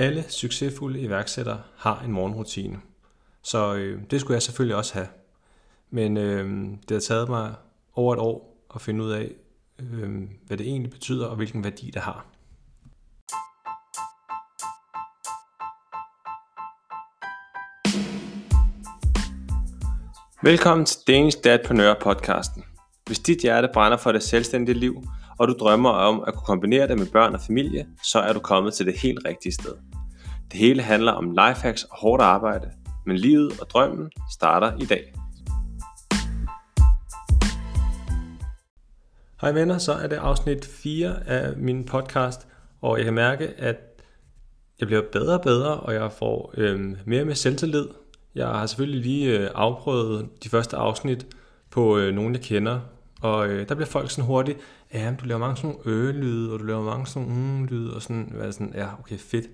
Alle succesfulde iværksættere har en morgenrutine. Så øh, det skulle jeg selvfølgelig også have. Men øh, det har taget mig over et år at finde ud af, øh, hvad det egentlig betyder og hvilken værdi det har. Velkommen til Danish Dadpreneur podcasten. Hvis dit hjerte brænder for det selvstændige liv, og du drømmer om at kunne kombinere det med børn og familie, så er du kommet til det helt rigtige sted. Det hele handler om lifehacks og hårdt arbejde, men livet og drømmen starter i dag. Hej venner, så er det afsnit 4 af min podcast, og jeg kan mærke, at jeg bliver bedre og bedre, og jeg får øhm, mere med selvtillid. Jeg har selvfølgelig lige øh, afprøvet de første afsnit på øh, nogen, jeg kender, og øh, der bliver folk sådan hurtigt, ja, du laver mange sådan nogle ø-lyde, og du laver mange sådan nogle mm-lyde, og sådan, hvad sådan, ja, okay, fedt.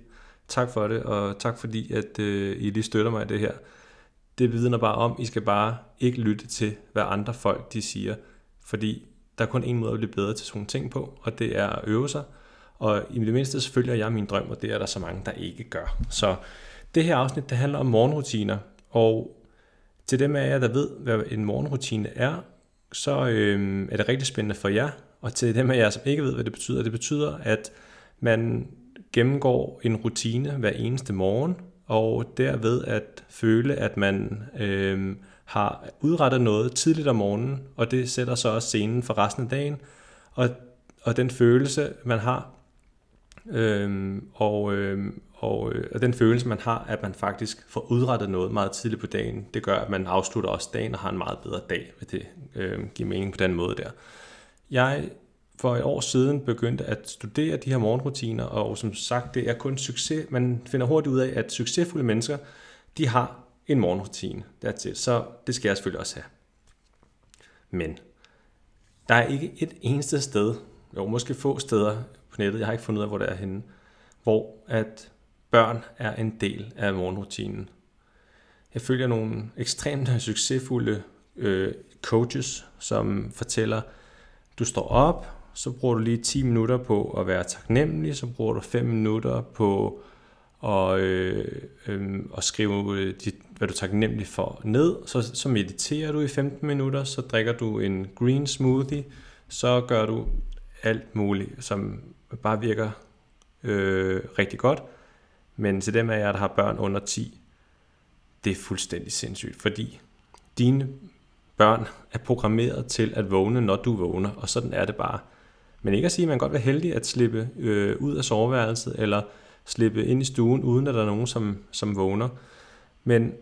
Tak for det, og tak fordi, at øh, I lige støtter mig i det her. Det vidner bare om, I skal bare ikke lytte til, hvad andre folk de siger, fordi der er kun en måde at blive bedre til sådan nogle ting på, og det er at øve sig. Og i det mindste selvfølgelig jeg min drøm, og det er der så mange, der ikke gør. Så det her afsnit, det handler om morgenrutiner, og til dem af jer, der ved, hvad en morgenrutine er, så øh, er det rigtig spændende for jer. Og til dem af jer, som ikke ved, hvad det betyder, det betyder, at man gennemgår en rutine hver eneste morgen, og derved at føle, at man øh, har udrettet noget tidligt om morgenen, og det sætter så også scenen for resten af dagen. Og, og den følelse, man har, øh, og, øh, og, øh, og den følelse, man har, at man faktisk får udrettet noget meget tidligt på dagen, det gør, at man afslutter også dagen og har en meget bedre dag, hvis det øh, giver mening på den måde der. Jeg for et år siden begyndte at studere de her morgenrutiner, og som sagt, det er kun succes. Man finder hurtigt ud af, at succesfulde mennesker, de har en morgenrutine. That's it. Så det skal jeg selvfølgelig også have. Men der er ikke et eneste sted, jo måske få steder på nettet, jeg har ikke fundet ud af, hvor det er henne, hvor at børn er en del af morgenrutinen. Jeg følger nogle ekstremt succesfulde øh, coaches, som fortæller, du står op, så bruger du lige 10 minutter på at være taknemmelig, så bruger du 5 minutter på at, øh, øh, at skrive, dit, hvad du er taknemmelig for ned, så, så mediterer du i 15 minutter, så drikker du en green smoothie, så gør du alt muligt, som bare virker øh, rigtig godt. Men til dem af jer, der har børn under 10, det er fuldstændig sindssygt, fordi dine børn er programmeret til at vågne, når du vågner, og sådan er det bare. Men ikke at sige, at man godt vil heldig at slippe øh, ud af soveværelset, eller slippe ind i stuen, uden at der er nogen, som, som vågner. Men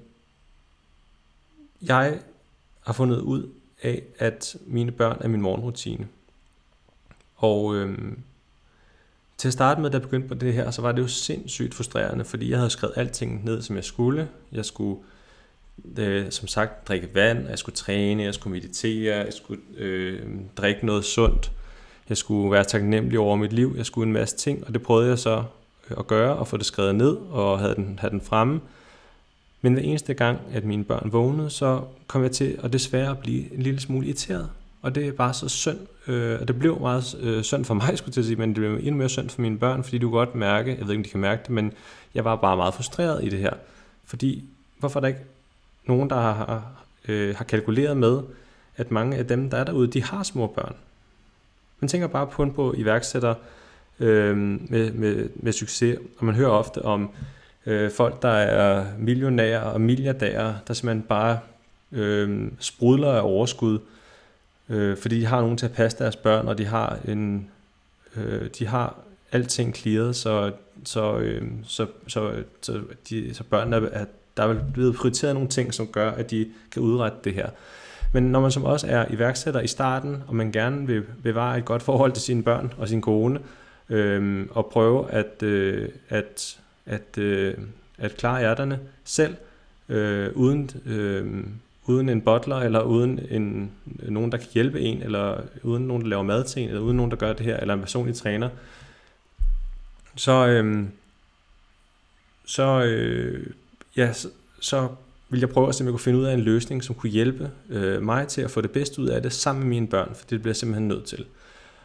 jeg har fundet ud af, at mine børn er min morgenrutine. Og øhm, til at starte med, da jeg begyndte på det her, så var det jo sindssygt frustrerende, fordi jeg havde skrevet alting ned, som jeg skulle. Jeg skulle, øh, som sagt, drikke vand, jeg skulle træne, jeg skulle meditere, jeg skulle øh, drikke noget sundt. Jeg skulle være taknemmelig over mit liv, jeg skulle en masse ting, og det prøvede jeg så øh, at gøre og få det skrevet ned og have den, have den fremme. Men hver eneste gang, at mine børn vågnede, så kom jeg til at desværre blive en lille smule irriteret. Og det er bare så synd. Øh, og det blev meget øh, synd for mig, skulle jeg sige, men det blev endnu mere synd for mine børn, fordi du kan godt mærke, jeg ved ikke, om de kan mærke det, men jeg var bare meget frustreret i det her. Fordi, hvorfor er der ikke nogen, der har, øh, har kalkuleret med, at mange af dem, der er derude, de har små børn. Man tænker bare på, på iværksættere øh, med, med, med succes, og man hører ofte om øh, folk, der er millionærer og milliardærer, der simpelthen bare øh, sprudler af overskud, øh, øh, fordi de har nogen til at passe deres børn, og de har en, øh, de har alting clearet, så, så, øh, så, så, så, de, så børnene er, der er blevet prioriteret nogle ting, som gør, at de kan udrette det her. Men når man som også er iværksætter i starten, og man gerne vil bevare et godt forhold til sine børn og sin kone, øh, og prøve at, øh, at, at, øh, at klare hjerterne selv, øh, uden, øh, uden en butler, eller uden en, nogen, der kan hjælpe en, eller uden nogen, der laver mad til en, eller uden nogen, der gør det her, eller en personlig træner, så, øhm, så, øh, ja, så, så vil jeg prøve at se, om jeg kunne finde ud af en løsning, som kunne hjælpe øh, mig til at få det bedste ud af det sammen med mine børn, for det bliver jeg simpelthen nødt til.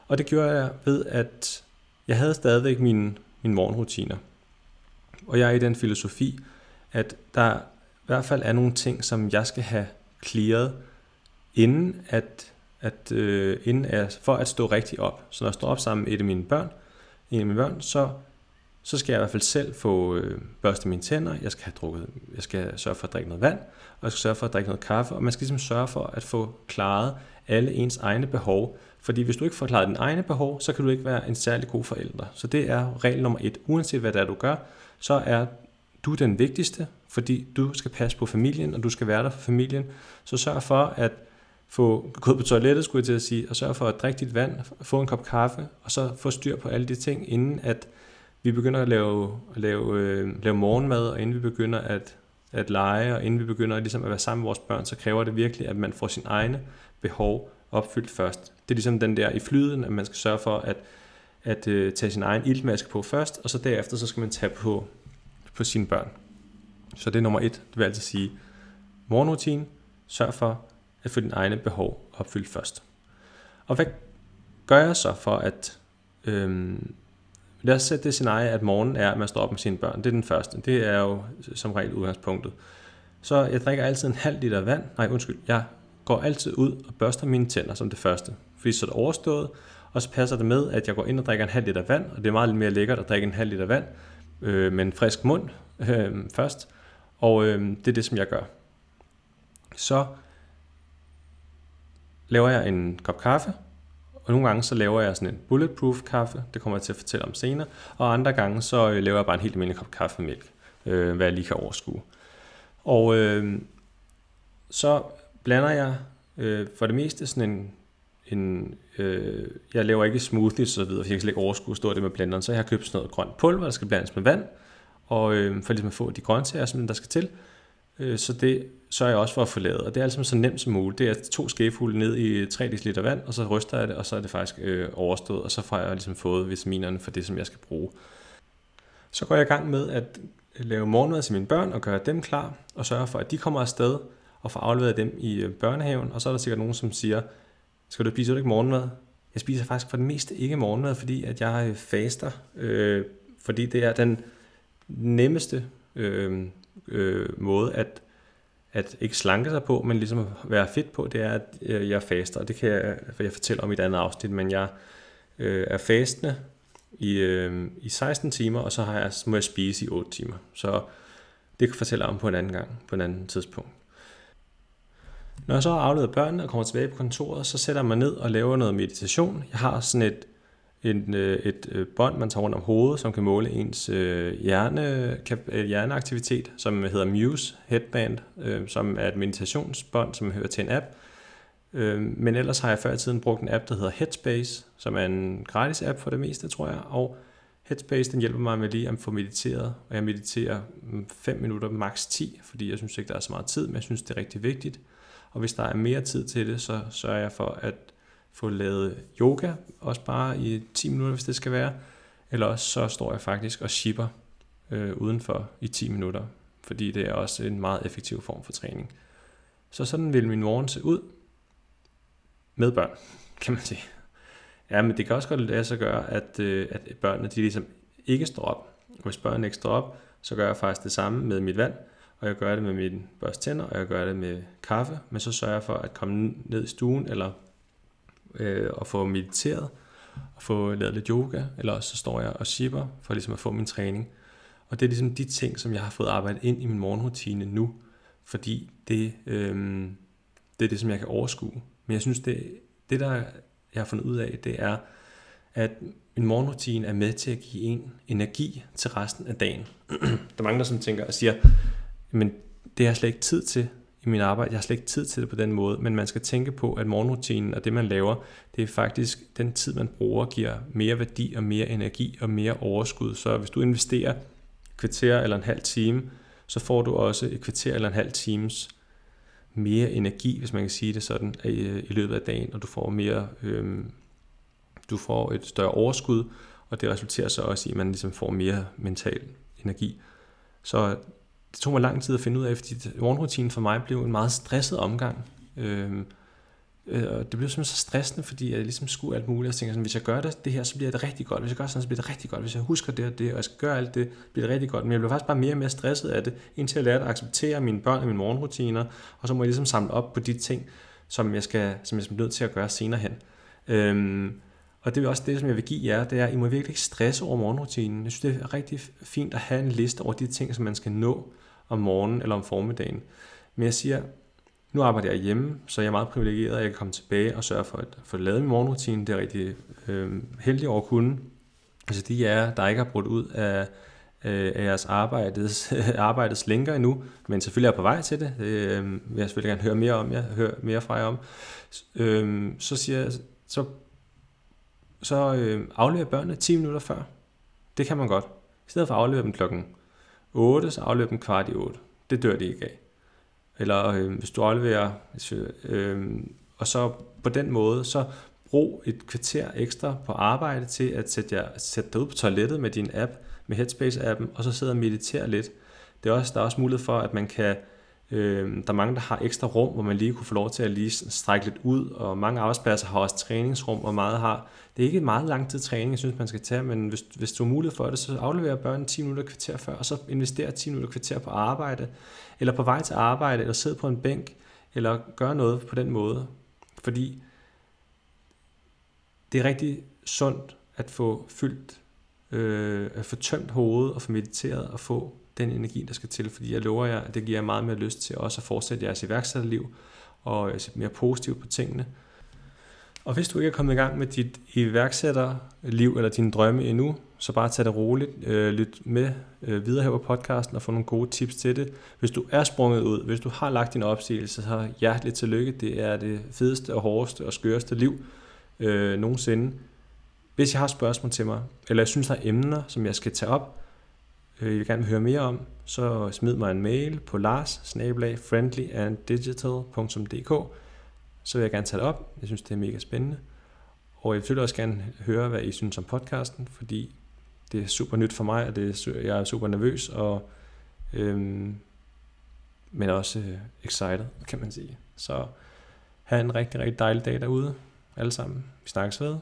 Og det gjorde jeg ved, at jeg havde stadigvæk mine, mine morgenrutiner. Og jeg er i den filosofi, at der hvert fald er nogle ting, som jeg skal have clearet, inden at, at øh, inden at, for at stå rigtigt op. Så når jeg står op sammen med et af mine børn, en af mine børn, så, så skal jeg i hvert fald selv få øh, børstet mine tænder, jeg skal have drukket, jeg skal sørge for at drikke noget vand, og jeg skal sørge for at drikke noget kaffe, og man skal ligesom sørge for at få klaret alle ens egne behov, fordi hvis du ikke får klaret dine egne behov, så kan du ikke være en særlig god forælder. Så det er regel nummer et. Uanset hvad det er, du gør, så er du den vigtigste, fordi du skal passe på familien, og du skal være der for familien. Så sørg for at få gået på toilettet, skulle jeg til at sige, og sørg for at drikke dit vand, få en kop kaffe, og så få styr på alle de ting, inden at vi begynder at lave, lave, øh, lave morgenmad, og inden vi begynder at, at lege, og inden vi begynder at, ligesom at være sammen med vores børn, så kræver det virkelig, at man får sin egne behov opfyldt først. Det er ligesom den der i flyden, at man skal sørge for at, at øh, tage sin egen iltmaske på først, og så derefter så skal man tage på, på sine børn. Så det er nummer et, det vil altså altid sige. Morgenrutine, sørg for at få dine egne behov opfyldt først. Og hvad gør jeg så for at... Øhm, lad os sætte det scenarie, at morgen er, at man står op med sine børn. Det er den første. Det er jo som regel udgangspunktet. Så jeg drikker altid en halv liter vand. Nej, undskyld. Jeg går altid ud og børster mine tænder som det første. Fordi så er det overstået, og så passer det med, at jeg går ind og drikker en halv liter vand, og det er meget mere lækkert at drikke en halv liter vand øh, med en frisk mund øh, først. Og øh, det er det, som jeg gør. Så laver jeg en kop kaffe, og nogle gange så laver jeg sådan en bulletproof kaffe, det kommer jeg til at fortælle om senere, og andre gange så øh, laver jeg bare en helt almindelig kop kaffe med mælk, øh, hvad jeg lige kan overskue. Og øh, så blander jeg øh, for det meste sådan en, en øh, jeg laver ikke smoothies og så videre, for jeg kan slet ikke overskue at stå det med blenderen, så jeg har købt sådan noget grønt pulver, der skal blandes med vand, og øh, for ligesom at få de grøntsager, som der skal til, øh, så det sørger jeg også for at få lavet, og det er altså så nemt som muligt. Det er to skefulde ned i 3 dl vand, og så ryster jeg det, og så er det faktisk øh, overstået, og så får jeg ligesom fået vitaminerne for det, som jeg skal bruge. Så går jeg i gang med at lave morgenmad til mine børn og gøre dem klar, og sørge for, at de kommer afsted, og få afleveret dem i øh, børnehaven, og så er der sikkert nogen, som siger, skal du spise ikke morgenmad? Jeg spiser faktisk for det meste ikke morgenmad, fordi at jeg øh, faster, øh, fordi det er den nemmeste øh, øh, måde at, at ikke slanke sig på, men ligesom være fedt på, det er, at øh, jeg faster, og det kan jeg, jeg fortælle om i et andet afsnit, men jeg øh, er fastende i, øh, i 16 timer, og så har jeg, må jeg spise i 8 timer. Så det kan jeg fortælle om på en anden gang, på en anden tidspunkt. Når jeg så har afleveret børnene og kommer tilbage på kontoret, så sætter jeg mig ned og laver noget meditation. Jeg har sådan et, Øh, et, et bånd, man tager rundt om hovedet, som kan måle ens øh, hjerne, øh, hjerneaktivitet, som hedder Muse Headband, som er et meditationsbånd, som hører til en app. Men ellers har jeg før i tiden brugt en app, der hedder Headspace, som er en gratis app for det meste, tror jeg. Og Headspace den hjælper mig med lige at få mediteret, og jeg mediterer mm, 5 minutter, maks 10, fordi jeg synes ikke, der er så meget tid, men jeg synes, det er rigtig vigtigt. Og hvis der er mere tid til det, så sørger jeg for at få lavet yoga, også bare i 10 minutter, hvis det skal være. Eller også så står jeg faktisk og shipper øh, udenfor i 10 minutter, fordi det er også en meget effektiv form for træning. Så sådan vil min morgen se ud med børn, kan man sige. Ja, men det kan også godt lade sig gøre, at, øh, at børnene de ligesom ikke står op. Og hvis børnene ikke står op, så gør jeg faktisk det samme med mit vand og jeg gør det med min børste tænder, og jeg gør det med kaffe, men så sørger jeg for at komme ned i stuen, eller øh, og få mediteret, og få lavet lidt yoga, eller også så står jeg og shipper, for ligesom at få min træning. Og det er ligesom de ting, som jeg har fået arbejdet ind i min morgenrutine nu, fordi det, øh, det er det, som jeg kan overskue. Men jeg synes, det, det der jeg har fundet ud af, det er, at min morgenrutine er med til at give en energi til resten af dagen. der er mange, der som tænker og siger, men det har jeg slet ikke tid til i min arbejde. Jeg har slet ikke tid til det på den måde, men man skal tænke på, at morgenrutinen og det, man laver, det er faktisk den tid, man bruger, giver mere værdi og mere energi og mere overskud. Så hvis du investerer et kvarter eller en halv time, så får du også et kvarter eller en halv times mere energi, hvis man kan sige det sådan, i, løbet af dagen, og du får mere, øhm, du får et større overskud, og det resulterer så også i, at man ligesom får mere mental energi. Så det tog mig lang tid at finde ud af, fordi morgenrutinen for mig blev en meget stresset omgang. Øh, Øh, og det blev simpelthen så stressende, fordi jeg ligesom skulle alt muligt, og tænkte sådan, hvis jeg gør det, det her, så bliver det rigtig godt, hvis jeg gør sådan, så bliver det rigtig godt, hvis jeg husker det og det, og jeg skal gøre alt det, bliver det rigtig godt, men jeg blev faktisk bare mere og mere stresset af det, indtil jeg lærte at acceptere mine børn og mine morgenrutiner, og så må jeg ligesom samle op på de ting, som jeg skal, som jeg er nødt til at gøre senere hen. Øhm, og det er også det, som jeg vil give jer, det er, at I må virkelig ikke stresse over morgenrutinen. Jeg synes, det er rigtig fint at have en liste over de ting, som man skal nå om morgenen eller om formiddagen. Men jeg siger, nu arbejder jeg hjemme, så jeg er meget privilegeret, at jeg kan komme tilbage og sørge for at få lavet min morgenrutine. Det er rigtig øh, heldig over at kunne. Altså de er, der ikke har brudt ud af, øh, af jeres arbejdes, arbejdets længere endnu, men selvfølgelig er på vej til det. Det øh, vil jeg selvfølgelig gerne høre mere om, jeg hører mere fra jer om. Øh, så siger jeg, så, så øh, afleverer børnene 10 minutter før. Det kan man godt. I stedet for at aflevere dem klokken 8, så aflever dem kvart i 8. Det dør de ikke af. Eller øh, hvis du afleverer, øh, og så på den måde, så brug et kvarter ekstra på arbejde til at sætte, jer, sætte dig ud på toilettet med din app, med Headspace-appen, og så sidde og meditere lidt. Det er også, der er også mulighed for, at man kan Øh, der er mange, der har ekstra rum, hvor man lige kunne få lov til at lige strække lidt ud, og mange arbejdspladser har også træningsrum, og meget har. Det er ikke en meget lang tid træning, jeg synes, man skal tage, men hvis, hvis du har mulighed for det, så afleverer børn 10 minutter kvarter før, og så investerer 10 minutter kvarter på arbejde, eller på vej til arbejde, eller sidde på en bænk, eller gøre noget på den måde. Fordi det er rigtig sundt at få fyldt, øh, at få tømt hovedet og få mediteret og få den energi, der skal til, fordi jeg lover jer, at det giver jer meget mere lyst til også at fortsætte jeres iværksætterliv og se mere positivt på tingene. Og hvis du ikke er kommet i gang med dit iværksætterliv eller dine drømme endnu, så bare tag det roligt, øh, lyt med øh, videre her på podcasten og få nogle gode tips til det. Hvis du er sprunget ud, hvis du har lagt din opsigelse, så hjerteligt tillykke. Det er det fedeste og hårdeste og skøreste liv øh, nogensinde. Hvis jeg har spørgsmål til mig, eller jeg synes, der er emner, som jeg skal tage op, øh, I vil gerne høre mere om, så smid mig en mail på lars så vil jeg gerne tage det op. Jeg synes, det er mega spændende. Og jeg vil også gerne høre, hvad I synes om podcasten, fordi det er super nyt for mig, og det er, jeg er super nervøs, og, øhm, men også øh, excited, kan man sige. Så have en rigtig, rigtig dejlig dag derude, alle sammen. Vi snakkes ved.